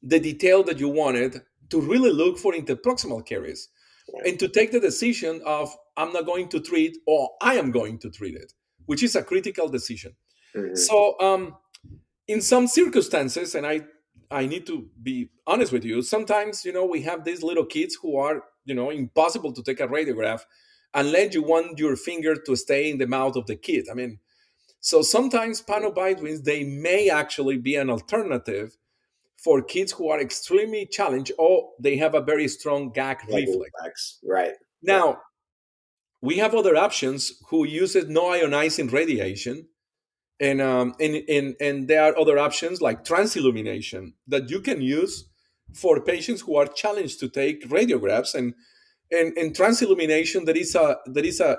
the detail that you wanted to really look for interproximal caries right. and to take the decision of I'm not going to treat or I am going to treat it, which is a critical decision. Mm-hmm. So, um, in some circumstances, and I I need to be honest with you. Sometimes, you know, we have these little kids who are, you know, impossible to take a radiograph unless you want your finger to stay in the mouth of the kid. I mean, so sometimes panobite wings, they may actually be an alternative for kids who are extremely challenged or they have a very strong gag reflex. Right. Now, we have other options who uses no ionizing radiation and um, and, and and there are other options like transillumination that you can use for patients who are challenged to take radiographs and and, and transillumination that is a that is a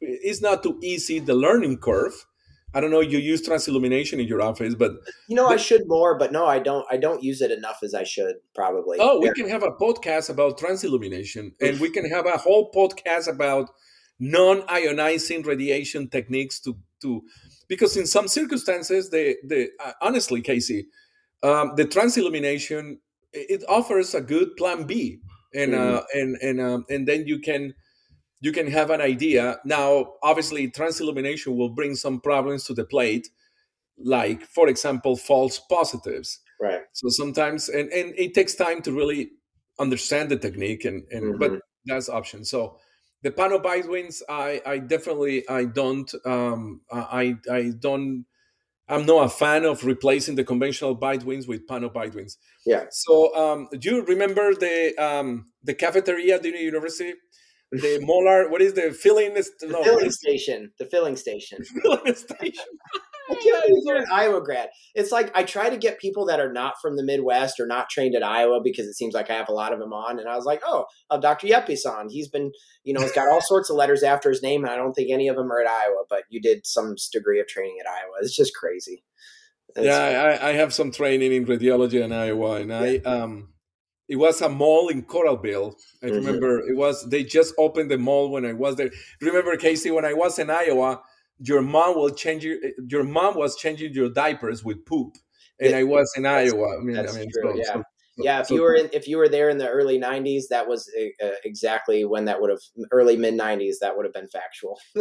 is not too easy the learning curve I don't know. You use transillumination in your office, but you know, but, I should more, but no, I don't. I don't use it enough as I should. Probably. Oh, we can have a podcast about transillumination, and we can have a whole podcast about non-ionizing radiation techniques to to because in some circumstances, the the uh, honestly, Casey, um, the transillumination it offers a good plan B, and mm-hmm. uh, and and um, and then you can you can have an idea. Now, obviously, transillumination will bring some problems to the plate, like for example, false positives. Right. So sometimes, and and it takes time to really understand the technique, and and mm-hmm. but that's option. So the panel bite wings i i definitely i don't um i i don't i'm not a fan of replacing the conventional bite wings with panel bite wings. Yeah. So um do you remember the um the cafeteria at the university? The molar what is the filling the no, filling station the filling station. Filling station you're an Iowa grad. It's like I try to get people that are not from the Midwest or not trained at Iowa because it seems like I have a lot of them on. And I was like, oh, uh, Dr. Yepes on. He's been, you know, he's got all sorts of letters after his name, and I don't think any of them are at Iowa. But you did some degree of training at Iowa. It's just crazy. It's yeah, I, I, have some training in radiology in Iowa, and I um, it was a mall in Coralville. I mm-hmm. remember it was they just opened the mall when I was there. Remember, Casey, when I was in Iowa your mom will change your your mom was changing your diapers with poop, and I was in Iowa. I mean, I mean, true, so, yeah. So, yeah, if so, you were in, if you were there in the early '90s, that was uh, exactly when that would have early mid '90s. That would have been factual.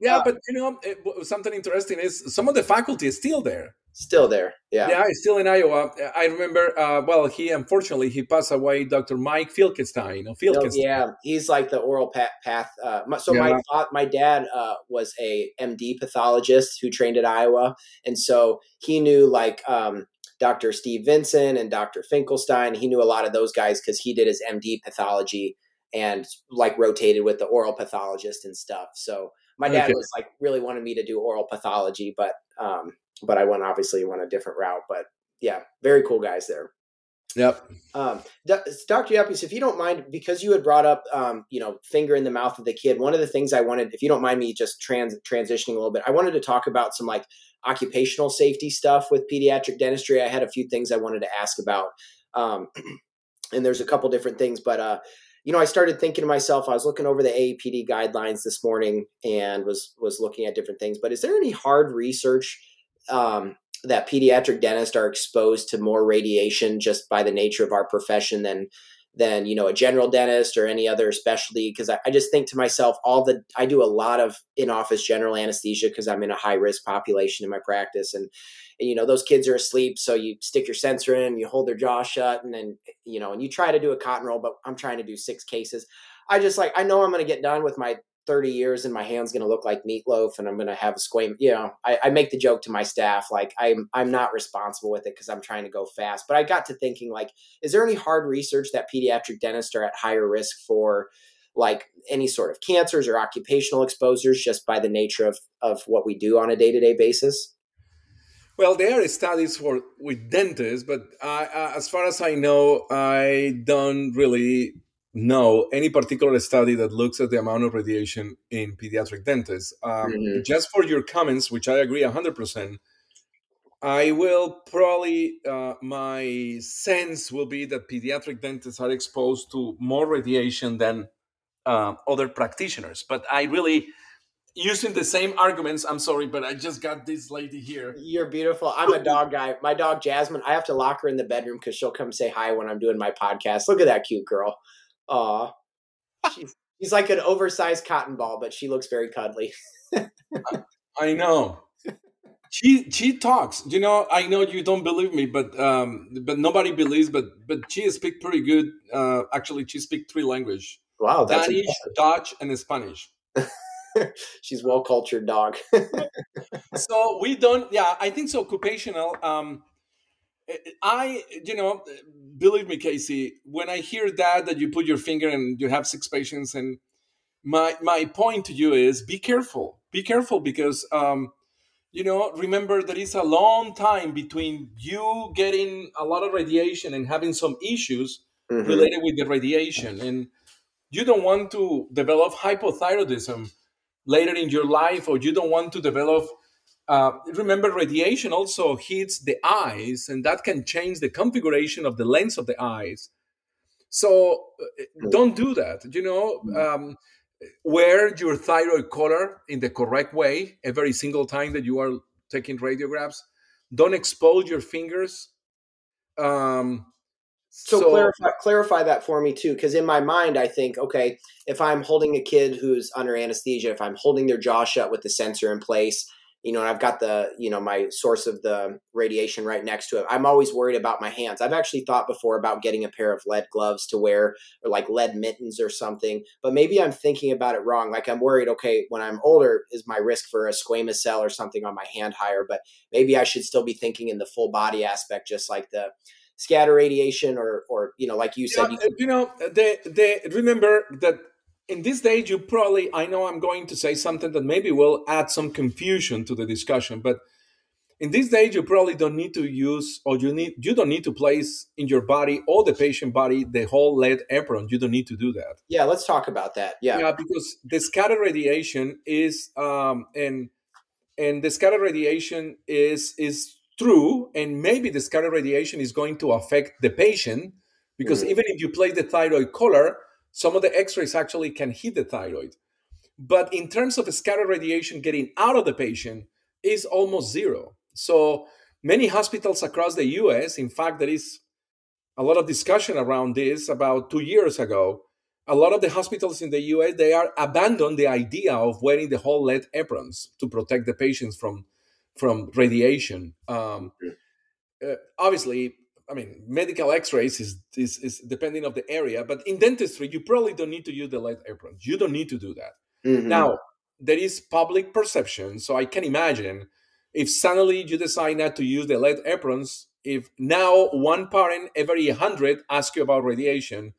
yeah, uh, but you know, it, something interesting is some of the faculty is still there. Still there, yeah. Yeah, still in Iowa. I remember. Uh, well, he unfortunately he passed away. Dr. Mike Finkelstein. Finkelstein. yeah, he's like the oral path. path uh, so yeah. my my dad uh, was a MD pathologist who trained at Iowa, and so he knew like um, Dr. Steve Vincent and Dr. Finkelstein. He knew a lot of those guys because he did his MD pathology and like rotated with the oral pathologist and stuff. So my dad okay. was like really wanted me to do oral pathology, but um, but I went obviously went a different route. But yeah, very cool guys there. Yep. Um, Dr. Yepes, if you don't mind, because you had brought up, um, you know, finger in the mouth of the kid. One of the things I wanted, if you don't mind me just trans transitioning a little bit, I wanted to talk about some like occupational safety stuff with pediatric dentistry. I had a few things I wanted to ask about, um, and there's a couple different things, but uh, you know, I started thinking to myself. I was looking over the AAPD guidelines this morning and was was looking at different things. But is there any hard research? Um, that pediatric dentists are exposed to more radiation just by the nature of our profession than than you know a general dentist or any other specialty. Because I, I, just think to myself all the i do a lot of in-office general anesthesia because i'm in a high risk population in my practice. And, and, you know those kids are asleep so you stick your sensor in you hold their jaw shut and then you know and you try to do a cotton roll but i'm trying to do six cases. I just like i know i'm going to get done with my 30 years and my hand's going to look like meatloaf and I'm going to have a squame. You know, I, I, make the joke to my staff, like I'm, I'm not responsible with it because I'm trying to go fast. But I got to thinking like, is there any hard research that pediatric dentists are at higher risk for like any sort of cancers or occupational exposures just by the nature of, of what we do on a day-to-day basis? Well, there are studies for with dentists, but I, uh, as far as I know, I don't really know any particular study that looks at the amount of radiation in pediatric dentists. Um, mm-hmm. Just for your comments, which I agree 100%, I will probably, uh, my sense will be that pediatric dentists are exposed to more radiation than uh, other practitioners. But I really, using the same arguments, I'm sorry, but I just got this lady here. You're beautiful. I'm a dog guy. My dog, Jasmine, I have to lock her in the bedroom because she'll come say hi when I'm doing my podcast. Look at that cute girl. Aw. She's, she's like an oversized cotton ball, but she looks very cuddly. I know. She she talks. You know, I know you don't believe me, but um, but nobody believes. But but she speaks pretty good. Uh, actually, she speaks three language. Wow, that's Danish, impressive. Dutch, and Spanish. She's well cultured dog. so we don't. Yeah, I think so. Occupational. Um, I, you know, believe me, Casey, when I hear that, that you put your finger and you have six patients, and my my point to you is be careful, be careful because, um, you know, remember there is a long time between you getting a lot of radiation and having some issues mm-hmm. related with the radiation, and you don't want to develop hypothyroidism later in your life, or you don't want to develop uh, remember, radiation also hits the eyes, and that can change the configuration of the lens of the eyes. So uh, don't do that. You know, mm-hmm. um, wear your thyroid collar in the correct way every single time that you are taking radiographs. Don't expose your fingers. Um, so, so clarify, clarify that for me too, because in my mind, I think, okay, if I'm holding a kid who's under anesthesia, if I'm holding their jaw shut with the sensor in place, you know, and I've got the, you know, my source of the radiation right next to it. I'm always worried about my hands. I've actually thought before about getting a pair of lead gloves to wear or like lead mittens or something, but maybe I'm thinking about it wrong. Like I'm worried, okay, when I'm older, is my risk for a squamous cell or something on my hand higher? But maybe I should still be thinking in the full body aspect, just like the scatter radiation or, or, you know, like you said, you, uh, you know, uh, they, they remember that in this stage, you probably, I know I'm going to say something that maybe will add some confusion to the discussion, but in this stage, you probably don't need to use, or you need, you don't need to place in your body or the patient body the whole lead apron. You don't need to do that. Yeah, let's talk about that. Yeah, yeah, because the scatter radiation is, um, and and the scatter radiation is is true, and maybe the scatter radiation is going to affect the patient because mm-hmm. even if you place the thyroid collar, some of the x-rays actually can hit the thyroid. But in terms of scatter radiation getting out of the patient is almost zero. So many hospitals across the us in fact there is a lot of discussion around this about two years ago a lot of the hospitals in the us they are abandoned the idea of wearing the whole lead aprons to protect the patients from from radiation. Um, uh, obviously I mean, medical X-rays is, is is depending of the area, but in dentistry, you probably don't need to use the lead aprons. You don't need to do that. Mm-hmm. Now, there is public perception, so I can imagine if suddenly you decide not to use the lead aprons, if now one parent every hundred ask you about radiation,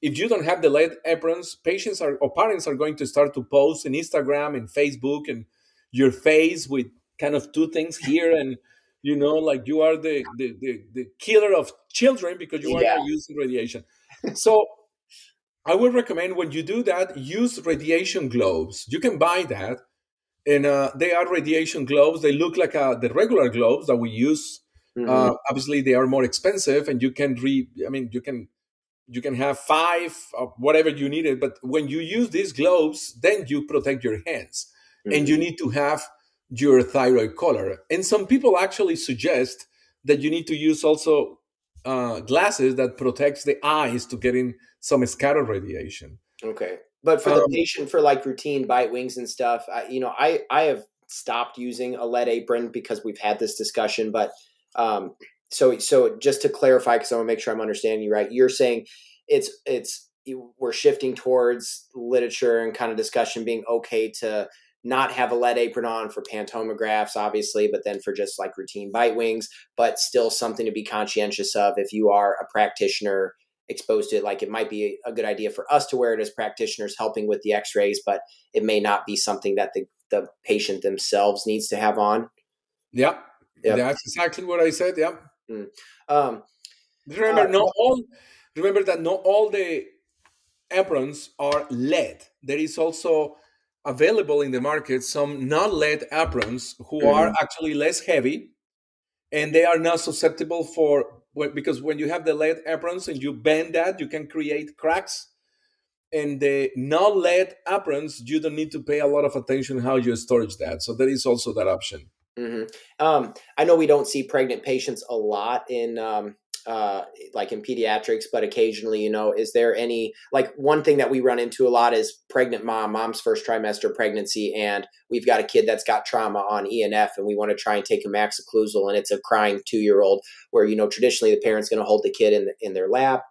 if you don't have the lead aprons, patients are or parents are going to start to post in Instagram and Facebook and your face with kind of two things here and you know like you are the the, the, the killer of children because you are yeah. not using radiation so i would recommend when you do that use radiation gloves you can buy that and uh, they are radiation gloves they look like uh, the regular gloves that we use mm-hmm. uh, obviously they are more expensive and you can re i mean you can you can have five of whatever you needed but when you use these gloves then you protect your hands mm-hmm. and you need to have your thyroid collar. And some people actually suggest that you need to use also uh, glasses that protects the eyes to getting some scatter radiation. Okay, but for um, the patient for like routine bite wings and stuff, I, you know, I I have stopped using a lead apron because we've had this discussion. But um, so so just to clarify, because I want to make sure I'm understanding you right, you're saying it's it's we're shifting towards literature and kind of discussion being okay to not have a lead apron on for pantomographs, obviously, but then for just like routine bite wings, but still something to be conscientious of if you are a practitioner exposed to it. Like it might be a good idea for us to wear it as practitioners helping with the x rays, but it may not be something that the, the patient themselves needs to have on. Yeah. Yep. That's exactly what I said. Yeah. Mm. Um, remember, uh, not all, remember that not all the aprons are lead. There is also available in the market some non-lead aprons who mm-hmm. are actually less heavy and they are not susceptible for because when you have the lead aprons and you bend that you can create cracks and the non-lead aprons you don't need to pay a lot of attention how you storage that so there is also that option mm-hmm. um, i know we don't see pregnant patients a lot in um, uh, like in pediatrics, but occasionally, you know, is there any like one thing that we run into a lot is pregnant mom, mom's first trimester pregnancy, and we've got a kid that's got trauma on ENF, and we want to try and take a max occlusal, and it's a crying two year old where you know traditionally the parent's going to hold the kid in the, in their lap,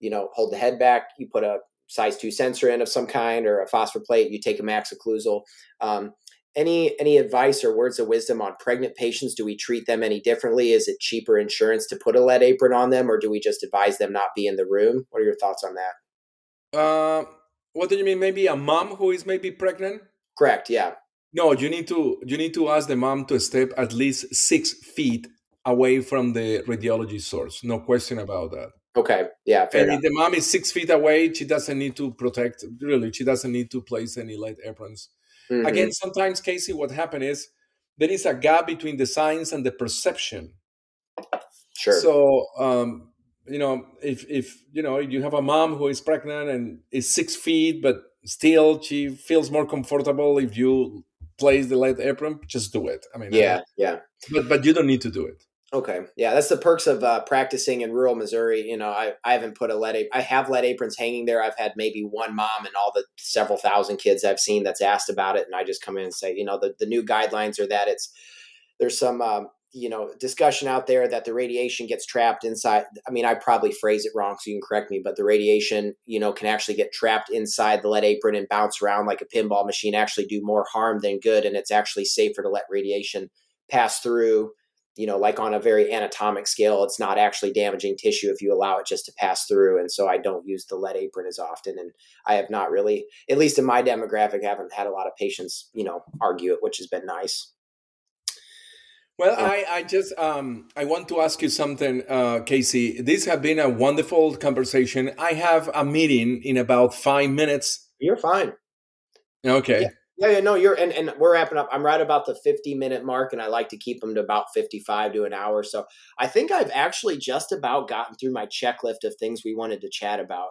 you know, hold the head back, you put a size two sensor in of some kind or a phosphor plate, you take a max occlusal. Um, any any advice or words of wisdom on pregnant patients? Do we treat them any differently? Is it cheaper insurance to put a lead apron on them or do we just advise them not be in the room? What are your thoughts on that? Uh, what do you mean maybe a mom who is maybe pregnant? Correct yeah. No you need to you need to ask the mom to step at least six feet away from the radiology source. No question about that. Okay yeah and if the mom is six feet away she doesn't need to protect really she doesn't need to place any lead aprons Mm-hmm. Again, sometimes, Casey, what happened is there is a gap between the science and the perception. Sure. So, um, you know, if if you know you have a mom who is pregnant and is six feet, but still she feels more comfortable if you place the light apron, just do it. I mean, yeah, I yeah. But but you don't need to do it. Okay, yeah, that's the perks of uh, practicing in rural Missouri. You know, I, I haven't put a lead I have lead aprons hanging there. I've had maybe one mom and all the several thousand kids I've seen that's asked about it, and I just come in and say, you know, the, the new guidelines are that it's there's some um, you know discussion out there that the radiation gets trapped inside. I mean, I probably phrase it wrong, so you can correct me, but the radiation you know can actually get trapped inside the lead apron and bounce around like a pinball machine, actually do more harm than good, and it's actually safer to let radiation pass through you know, like on a very anatomic scale, it's not actually damaging tissue if you allow it just to pass through. And so I don't use the lead apron as often. And I have not really, at least in my demographic, haven't had a lot of patients, you know, argue it, which has been nice. Well, I, I just um, I want to ask you something, uh, Casey. This has been a wonderful conversation. I have a meeting in about five minutes. You're fine. Okay. Yeah. Yeah, yeah, no, you're and, and we're wrapping up. I'm right about the 50 minute mark, and I like to keep them to about 55 to an hour. So I think I've actually just about gotten through my checklist of things we wanted to chat about.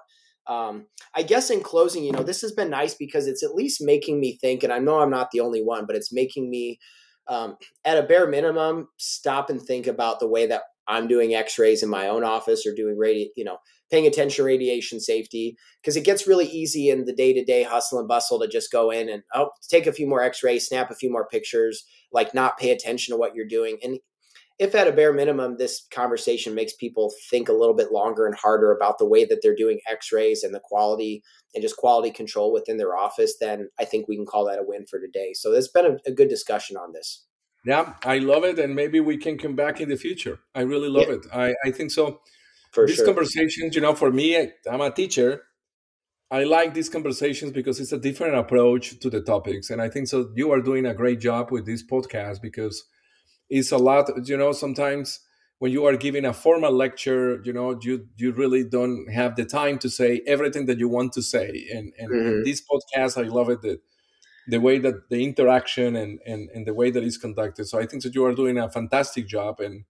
Um, I guess in closing, you know, this has been nice because it's at least making me think, and I know I'm not the only one, but it's making me, um, at a bare minimum, stop and think about the way that I'm doing X-rays in my own office or doing radio, you know, paying attention to radiation safety because it gets really easy in the day-to-day hustle and bustle to just go in and oh take a few more x-rays snap a few more pictures like not pay attention to what you're doing. And if at a bare minimum this conversation makes people think a little bit longer and harder about the way that they're doing x-rays and the quality and just quality control within their office then i think we can call that a win for today. So there's been a, a good discussion on this. Yeah i love it and maybe we can come back in the future. I really love yeah. it. I, I think so for these sure. conversations, you know, for me, I'm a teacher. I like these conversations because it's a different approach to the topics. And I think so you are doing a great job with this podcast because it's a lot, you know, sometimes when you are giving a formal lecture, you know, you you really don't have the time to say everything that you want to say. And and, mm-hmm. this podcast, I love it that the way that the interaction and, and and the way that it's conducted. So I think that you are doing a fantastic job and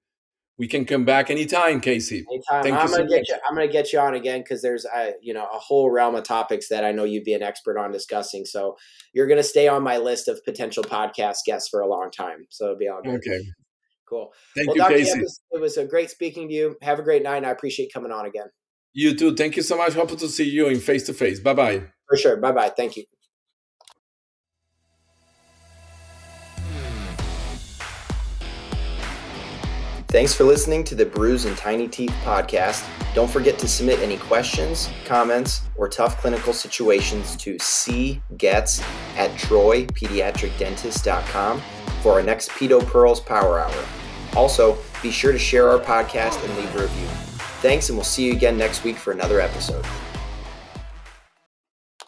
we can come back anytime, Casey. Anytime. Thank I'm gonna so get much. you. I'm gonna get you on again because there's a you know a whole realm of topics that I know you'd be an expert on discussing. So you're gonna stay on my list of potential podcast guests for a long time. So it'll be all good. Okay. Cool. Thank well, you, Dr. Casey. It was a great speaking to you. Have a great night, and I appreciate coming on again. You too. Thank you so much. Hope to see you in face to face. Bye bye. For sure. Bye bye. Thank you. Thanks for listening to the Bruise and Tiny Teeth podcast. Don't forget to submit any questions, comments, or tough clinical situations to cgets at troypediatricdentist.com for our next Pedo Pearls Power Hour. Also, be sure to share our podcast and leave a review. Thanks, and we'll see you again next week for another episode.